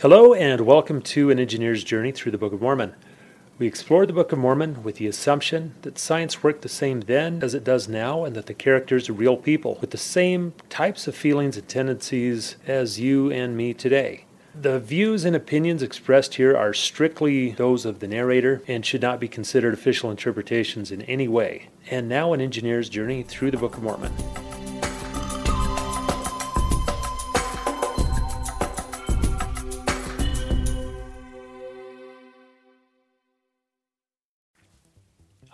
Hello, and welcome to An Engineer's Journey Through the Book of Mormon. We explore the Book of Mormon with the assumption that science worked the same then as it does now, and that the characters are real people with the same types of feelings and tendencies as you and me today. The views and opinions expressed here are strictly those of the narrator and should not be considered official interpretations in any way. And now, an engineer's journey through the Book of Mormon.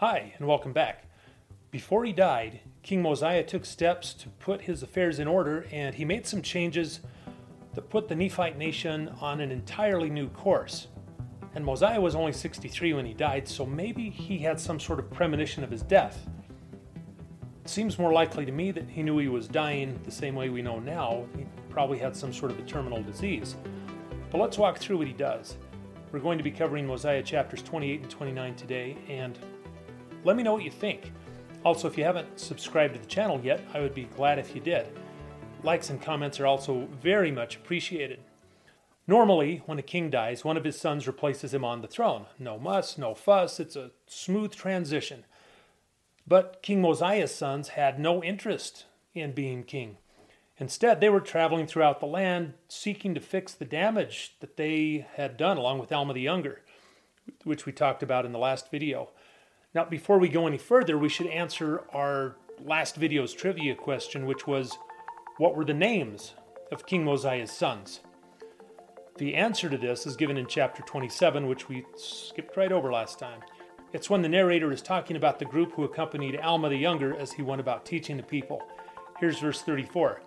Hi, and welcome back. Before he died, King Mosiah took steps to put his affairs in order, and he made some changes that put the Nephite nation on an entirely new course. And Mosiah was only 63 when he died, so maybe he had some sort of premonition of his death. It seems more likely to me that he knew he was dying the same way we know now. He probably had some sort of a terminal disease. But let's walk through what he does. We're going to be covering Mosiah chapters 28 and 29 today, and let me know what you think. Also, if you haven't subscribed to the channel yet, I would be glad if you did. Likes and comments are also very much appreciated. Normally, when a king dies, one of his sons replaces him on the throne. No muss, no fuss, it's a smooth transition. But King Mosiah's sons had no interest in being king. Instead, they were traveling throughout the land seeking to fix the damage that they had done along with Alma the Younger, which we talked about in the last video. Now, before we go any further, we should answer our last video's trivia question, which was what were the names of King Mosiah's sons? The answer to this is given in chapter 27, which we skipped right over last time. It's when the narrator is talking about the group who accompanied Alma the Younger as he went about teaching the people. Here's verse 34.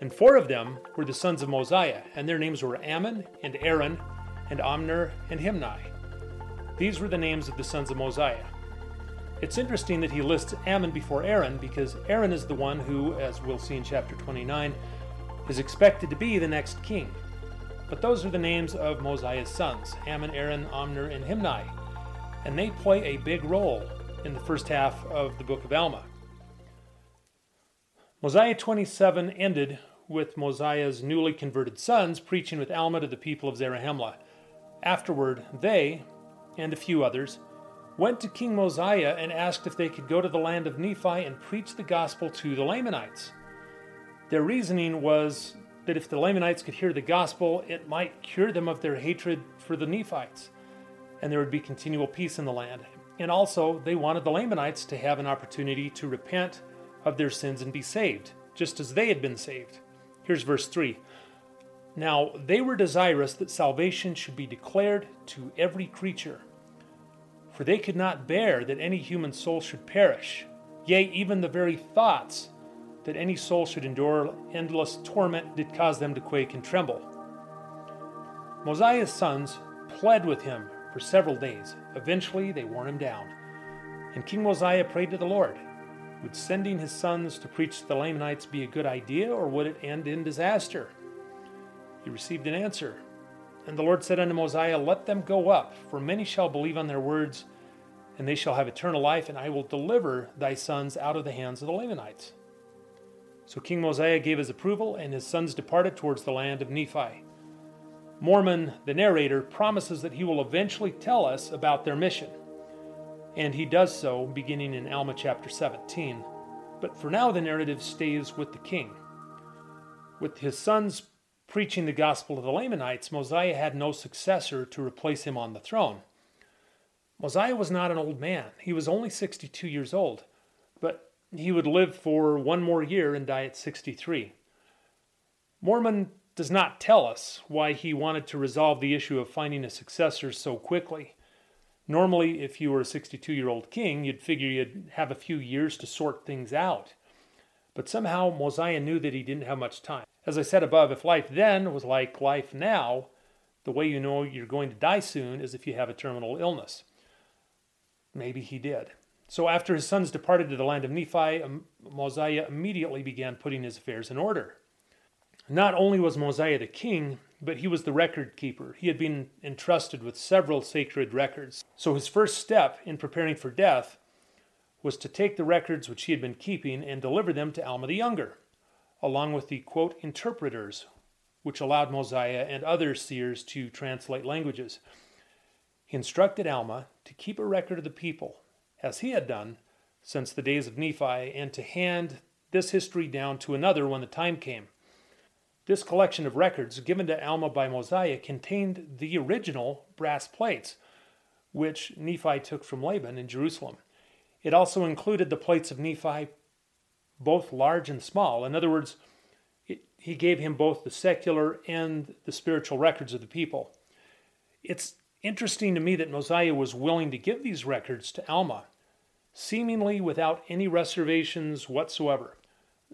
And four of them were the sons of Mosiah, and their names were Ammon, and Aaron, and Omner, and Himni. These were the names of the sons of Mosiah. It's interesting that he lists Ammon before Aaron because Aaron is the one who, as we'll see in chapter 29, is expected to be the next king. But those are the names of Mosiah's sons Ammon, Aaron, Omner, and Himni, and they play a big role in the first half of the book of Alma. Mosiah 27 ended with Mosiah's newly converted sons preaching with Alma to the people of Zarahemla. Afterward, they, and a few others, went to King Mosiah and asked if they could go to the land of Nephi and preach the gospel to the Lamanites. Their reasoning was that if the Lamanites could hear the gospel, it might cure them of their hatred for the Nephites, and there would be continual peace in the land. And also, they wanted the Lamanites to have an opportunity to repent of their sins and be saved, just as they had been saved. Here's verse 3. Now, they were desirous that salvation should be declared to every creature for they could not bear that any human soul should perish. Yea, even the very thoughts that any soul should endure endless torment did cause them to quake and tremble. Mosiah's sons pled with him for several days. Eventually, they wore him down. And King Mosiah prayed to the Lord Would sending his sons to preach to the Lamanites be a good idea, or would it end in disaster? He received an answer and the Lord said unto Mosiah, Let them go up, for many shall believe on their words, and they shall have eternal life, and I will deliver thy sons out of the hands of the Lamanites. So King Mosiah gave his approval, and his sons departed towards the land of Nephi. Mormon, the narrator, promises that he will eventually tell us about their mission. And he does so beginning in Alma chapter 17. But for now, the narrative stays with the king. With his sons preaching the gospel to the Lamanites, Mosiah had no successor to replace him on the throne. Mosiah was not an old man. He was only 62 years old, but he would live for one more year and die at 63. Mormon does not tell us why he wanted to resolve the issue of finding a successor so quickly. Normally, if you were a 62 year old king, you'd figure you'd have a few years to sort things out. But somehow Mosiah knew that he didn't have much time. As I said above, if life then was like life now, the way you know you're going to die soon is if you have a terminal illness. Maybe he did. So after his sons departed to the land of Nephi, um, Mosiah immediately began putting his affairs in order. Not only was Mosiah the king, but he was the record keeper. He had been entrusted with several sacred records. So his first step in preparing for death was to take the records which he had been keeping and deliver them to Alma the Younger along with the quote interpreters which allowed Mosiah and other seers to translate languages. He instructed Alma to keep a record of the people, as he had done since the days of Nephi, and to hand this history down to another when the time came. This collection of records given to Alma by Mosiah contained the original brass plates, which Nephi took from Laban in Jerusalem. It also included the plates of Nephi, both large and small. In other words, he gave him both the secular and the spiritual records of the people. It's interesting to me that Mosiah was willing to give these records to Alma, seemingly without any reservations whatsoever.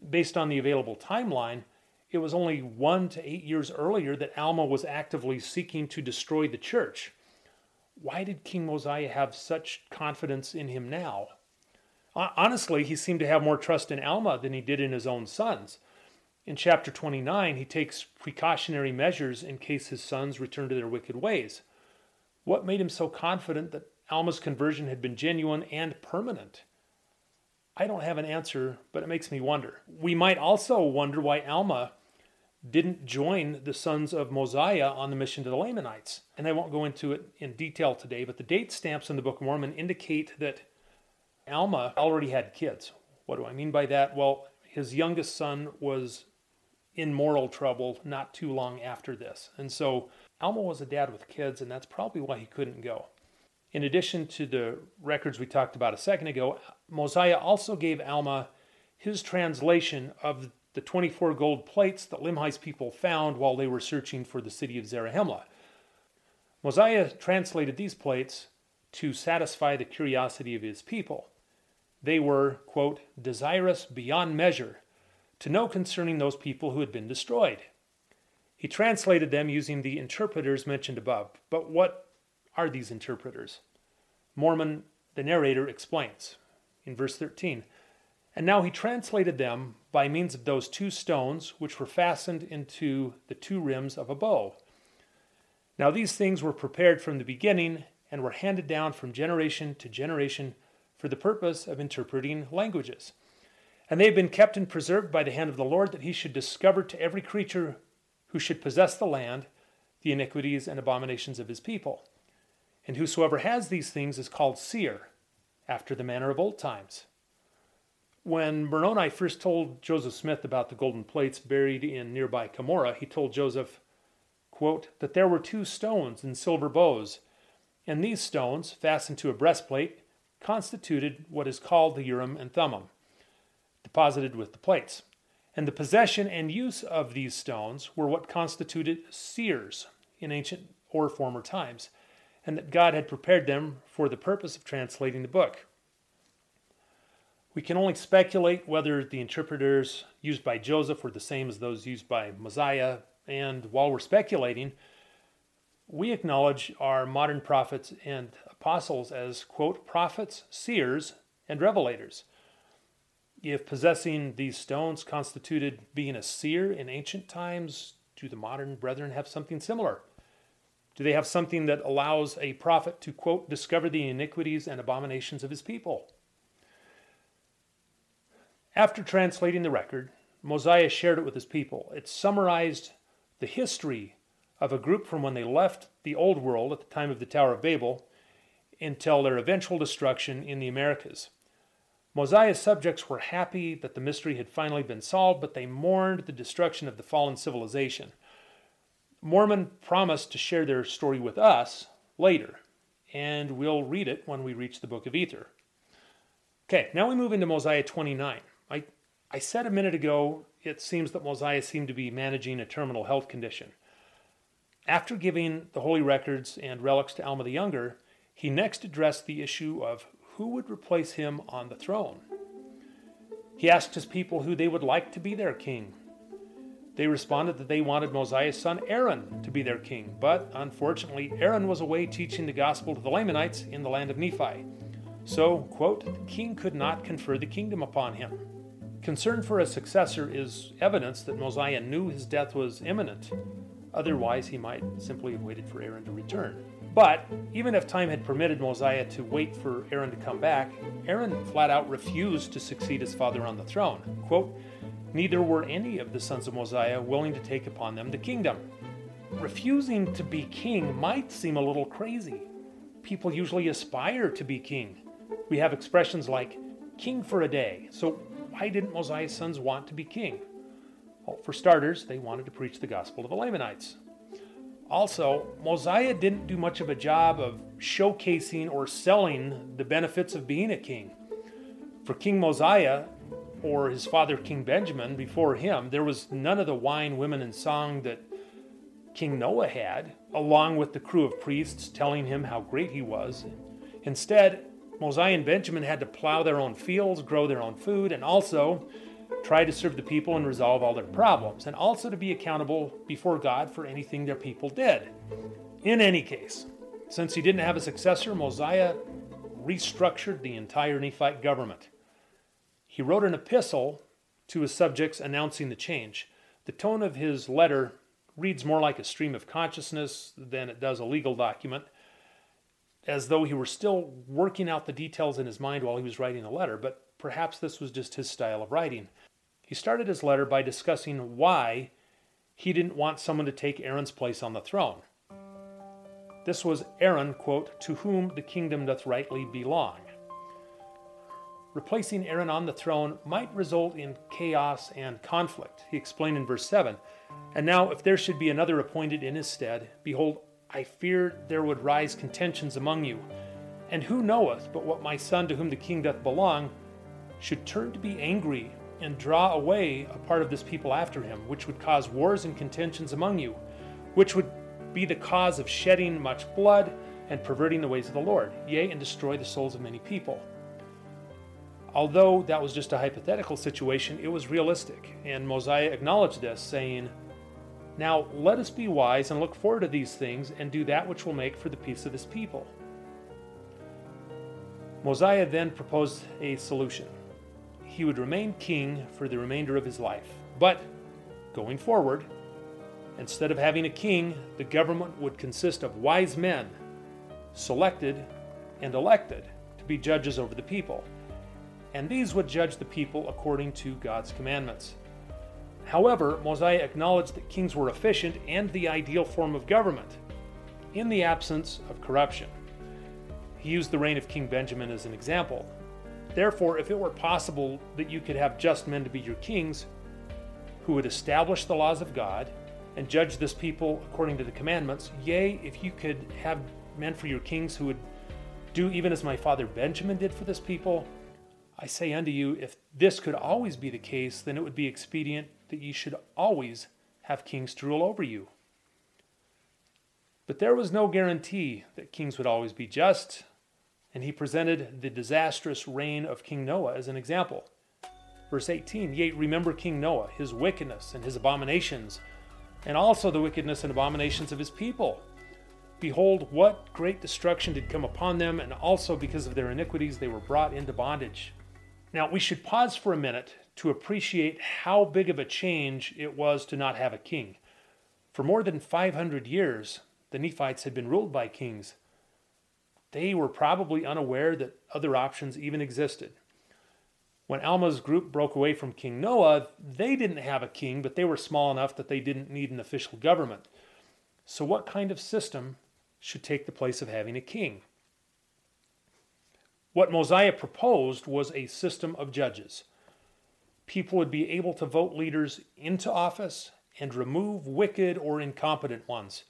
Based on the available timeline, it was only one to eight years earlier that Alma was actively seeking to destroy the church. Why did King Mosiah have such confidence in him now? Honestly, he seemed to have more trust in Alma than he did in his own sons. In chapter 29, he takes precautionary measures in case his sons return to their wicked ways. What made him so confident that Alma's conversion had been genuine and permanent? I don't have an answer, but it makes me wonder. We might also wonder why Alma didn't join the sons of Mosiah on the mission to the Lamanites. And I won't go into it in detail today, but the date stamps in the Book of Mormon indicate that Alma already had kids. What do I mean by that? Well, his youngest son was in moral trouble not too long after this. And so Alma was a dad with kids, and that's probably why he couldn't go. In addition to the records we talked about a second ago, Mosiah also gave Alma his translation of the 24 gold plates that Limhi's people found while they were searching for the city of Zarahemla. Mosiah translated these plates to satisfy the curiosity of his people. They were, quote, desirous beyond measure to know concerning those people who had been destroyed. He translated them using the interpreters mentioned above. But what are these interpreters? Mormon, the narrator, explains in verse 13 And now he translated them by means of those two stones which were fastened into the two rims of a bow. Now these things were prepared from the beginning and were handed down from generation to generation for the purpose of interpreting languages. And they have been kept and preserved by the hand of the Lord, that he should discover to every creature who should possess the land the iniquities and abominations of his people. And whosoever has these things is called seer, after the manner of old times. When Moroni first told Joseph Smith about the golden plates buried in nearby Cumorah, he told Joseph, quote, that there were two stones in silver bows, and these stones, fastened to a breastplate, constituted what is called the Urim and Thummim, deposited with the plates. And the possession and use of these stones were what constituted seers in ancient or former times, and that God had prepared them for the purpose of translating the book. We can only speculate whether the interpreters used by Joseph were the same as those used by Mosiah, and while we're speculating, we acknowledge our modern prophets and apostles as, quote, prophets, seers, and revelators. If possessing these stones constituted being a seer in ancient times, do the modern brethren have something similar? Do they have something that allows a prophet to, quote, discover the iniquities and abominations of his people? After translating the record, Mosiah shared it with his people. It summarized the history of a group from when they left the old world at the time of the Tower of Babel until their eventual destruction in the Americas. Mosiah's subjects were happy that the mystery had finally been solved, but they mourned the destruction of the fallen civilization. Mormon promised to share their story with us later, and we'll read it when we reach the book of Ether. Okay, now we move into Mosiah 29. I, I said a minute ago it seems that Mosiah seemed to be managing a terminal health condition. After giving the holy records and relics to Alma the Younger, he next addressed the issue of who would replace him on the throne. He asked his people who they would like to be their king. They responded that they wanted Mosiah's son Aaron to be their king, but unfortunately, Aaron was away teaching the gospel to the Lamanites in the land of Nephi. So, quote, the king could not confer the kingdom upon him. Concern for a successor is evidence that Mosiah knew his death was imminent. Otherwise, he might simply have waited for Aaron to return. But even if time had permitted Mosiah to wait for Aaron to come back, Aaron flat out refused to succeed his father on the throne. Quote, neither were any of the sons of Mosiah willing to take upon them the kingdom. Refusing to be king might seem a little crazy. People usually aspire to be king. We have expressions like king for a day. So, why didn't Mosiah's sons want to be king? Well, for starters, they wanted to preach the gospel to the Lamanites. Also, Mosiah didn't do much of a job of showcasing or selling the benefits of being a king. For King Mosiah, or his father King Benjamin before him, there was none of the wine, women, and song that King Noah had, along with the crew of priests telling him how great he was. Instead, Mosiah and Benjamin had to plow their own fields, grow their own food, and also try to serve the people and resolve all their problems, and also to be accountable before God for anything their people did. In any case, since he didn't have a successor, Mosiah restructured the entire Nephite government. He wrote an epistle to his subjects announcing the change. The tone of his letter reads more like a stream of consciousness than it does a legal document, as though he were still working out the details in his mind while he was writing the letter, but perhaps this was just his style of writing. He started his letter by discussing why he didn't want someone to take Aaron's place on the throne. This was Aaron, quote, to whom the kingdom doth rightly belong replacing Aaron on the throne might result in chaos and conflict. He explained in verse 7 And now, if there should be another appointed in his stead, behold, I fear there would rise contentions among you. And who knoweth but what my son, to whom the king doth belong, should turn to be angry and draw away a part of this people after him, which would cause wars and contentions among you, which would be the cause of shedding much blood and perverting the ways of the Lord, yea, and destroy the souls of many people. Although that was just a hypothetical situation, it was realistic, and Mosiah acknowledged this, saying, Now let us be wise and look forward to these things and do that which will make for the peace of this people. Mosiah then proposed a solution. He would remain king for the remainder of his life, but going forward, instead of having a king, the government would consist of wise men, selected and elected to be judges over the people and these would judge the people according to God's commandments. However, Mosiah acknowledged that kings were efficient and the ideal form of government, in the absence of corruption. He used the reign of King Benjamin as an example. Therefore, if it were possible that you could have just men to be your kings, who would establish the laws of God and judge this people according to the commandments, yea, if you could have men for your kings who would do even as my father Benjamin did for this people, I say unto you, if this could always be the case, then it would be expedient that ye should always have kings to rule over you. But there was no guarantee that kings would always be just, and he presented the disastrous reign of King Noah as an example. Verse 18 Yea, remember King Noah, his wickedness and his abominations, and also the wickedness and abominations of his people. Behold, what great destruction did come upon them, and also because of their iniquities they were brought into bondage. Now, we should pause for a minute to appreciate how big of a change it was to not have a king. For more than 500 years, the Nephites had been ruled by kings. They were probably unaware that other options even existed. When Alma's group broke away from King Noah, they didn't have a king, but they were small enough that they didn't need an official government. So, what kind of system should take the place of having a king? What Mosiah proposed was a system of judges. People would be able to vote leaders into office and remove wicked or incompetent ones.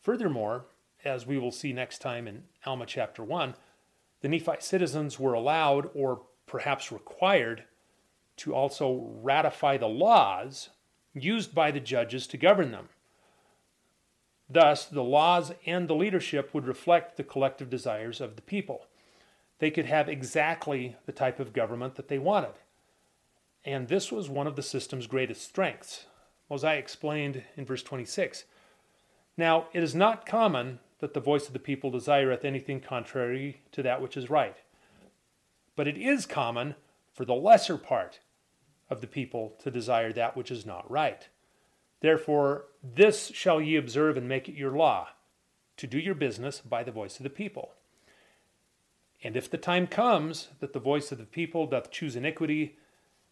Furthermore, as we will see next time in Alma chapter 1, the Nephite citizens were allowed, or perhaps required, to also ratify the laws used by the judges to govern them. Thus, the laws and the leadership would reflect the collective desires of the people they could have exactly the type of government that they wanted. And this was one of the system's greatest strengths. Mosiah explained in verse 26 Now it is not common that the voice of the people desireth anything contrary to that which is right. But it is common for the lesser part of the people to desire that which is not right. Therefore, this shall ye observe and make it your law, to do your business by the voice of the people. And if the time comes that the voice of the people doth choose iniquity,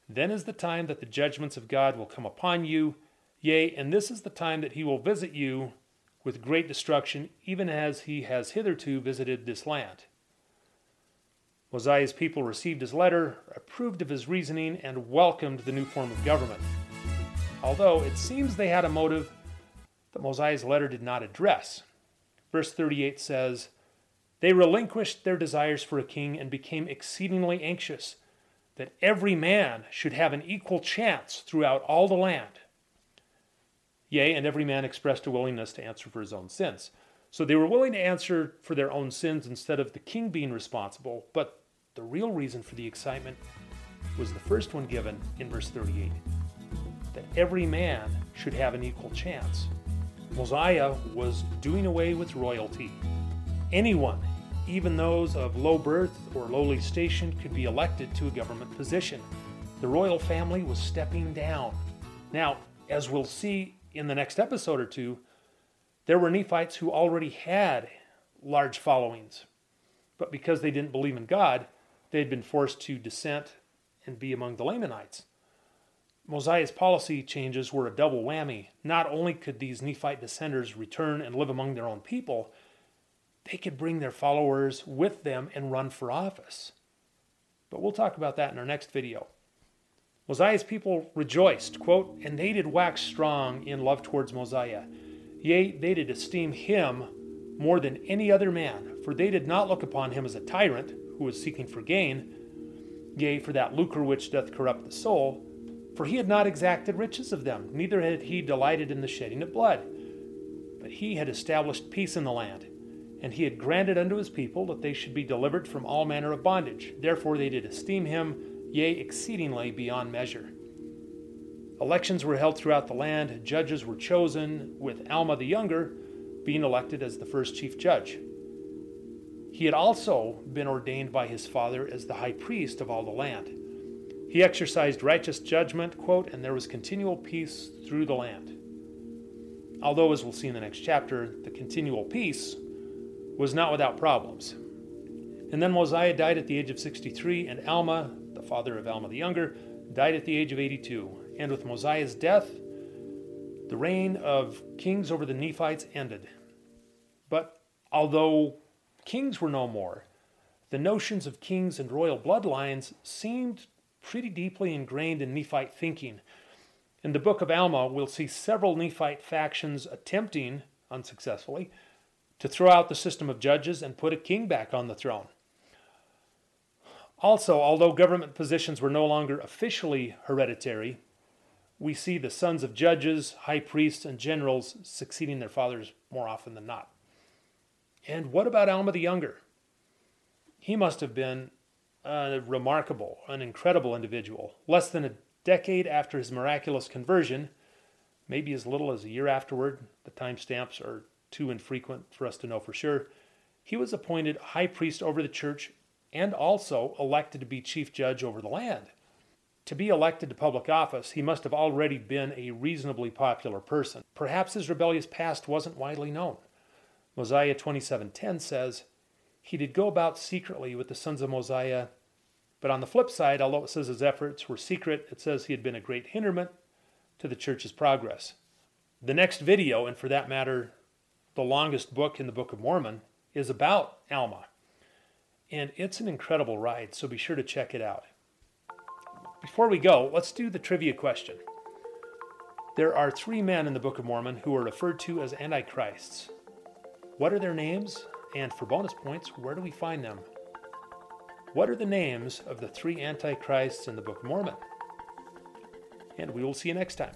Then is the time that the judgments of God will come upon you. Yea, and this is the time that he will visit you with great destruction, even as he has hitherto visited this land. Mosiah's people received his letter, approved of his reasoning, and welcomed the new form of government. Although it seems they had a motive that Mosiah's letter did not address. Verse 38 says, They relinquished their desires for a king and became exceedingly anxious that every man should have an equal chance throughout all the land. Yea, and every man expressed a willingness to answer for his own sins. So they were willing to answer for their own sins instead of the king being responsible, but the real reason for the excitement was the first one given in verse 38 that every man should have an equal chance. Mosiah was doing away with royalty. Anyone, even those of low birth or lowly station, could be elected to a government position. The royal family was stepping down. Now, as we'll see in the next episode or two, there were Nephites who already had large followings. But because they didn't believe in God, they had been forced to dissent and be among the Lamanites. Mosiah's policy changes were a double whammy. Not only could these Nephite descendants return and live among their own people, they could bring their followers with them and run for office. But we'll talk about that in our next video. Mosiah's people rejoiced, quote, and they did wax strong in love towards Mosiah. Yea, they did esteem him more than any other man, for they did not look upon him as a tyrant who was seeking for gain, yea, for that lucre which doth corrupt the soul, for he had not exacted riches of them, neither had he delighted in the shedding of blood. But he had established peace in the land, and he had granted unto his people that they should be delivered from all manner of bondage. Therefore they did esteem him, yea, exceedingly beyond measure. Elections were held throughout the land, judges were chosen, with Alma the younger being elected as the first chief judge. He had also been ordained by his father as the high priest of all the land. He exercised righteous judgment, quote, and there was continual peace through the land. Although, as we'll see in the next chapter, the continual peace was not without problems. And then Mosiah died at the age of 63, and Alma, father of Alma the Younger, died at the age of 82. And with Mosiah's death, the reign of kings over the Nephites ended. But although kings were no more, the notions of kings and royal bloodlines seemed pretty deeply ingrained in Nephite thinking. In the book of Alma, we'll see several Nephite factions attempting, unsuccessfully, to throw out the system of judges and put a king back on the throne. Also, although government positions were no longer officially hereditary, we see the sons of judges, high priests, and generals succeeding their fathers more often than not. And what about Alma the Younger? He must have been a remarkable, an incredible individual. Less than a decade after his miraculous conversion, maybe as little as a year afterward, the timestamps are too infrequent for us to know for sure, he was appointed high priest over the church and also elected to be chief judge over the land. To be elected to public office, he must have already been a reasonably popular person. Perhaps his rebellious past wasn't widely known. Mosiah 27:10 says, he did go about secretly with the sons of Mosiah. But on the flip side, although it says his efforts were secret, it says he had been a great hinderment to the church's progress. The next video, and for that matter, the longest book in the Book of Mormon, is about Alma. And it's an incredible ride, so be sure to check it out. Before we go, let's do the trivia question. There are three men in the Book of Mormon who are referred to as antichrists. What are their names? And for bonus points, where do we find them? What are the names of the three antichrists in the Book of Mormon? And we will see you next time.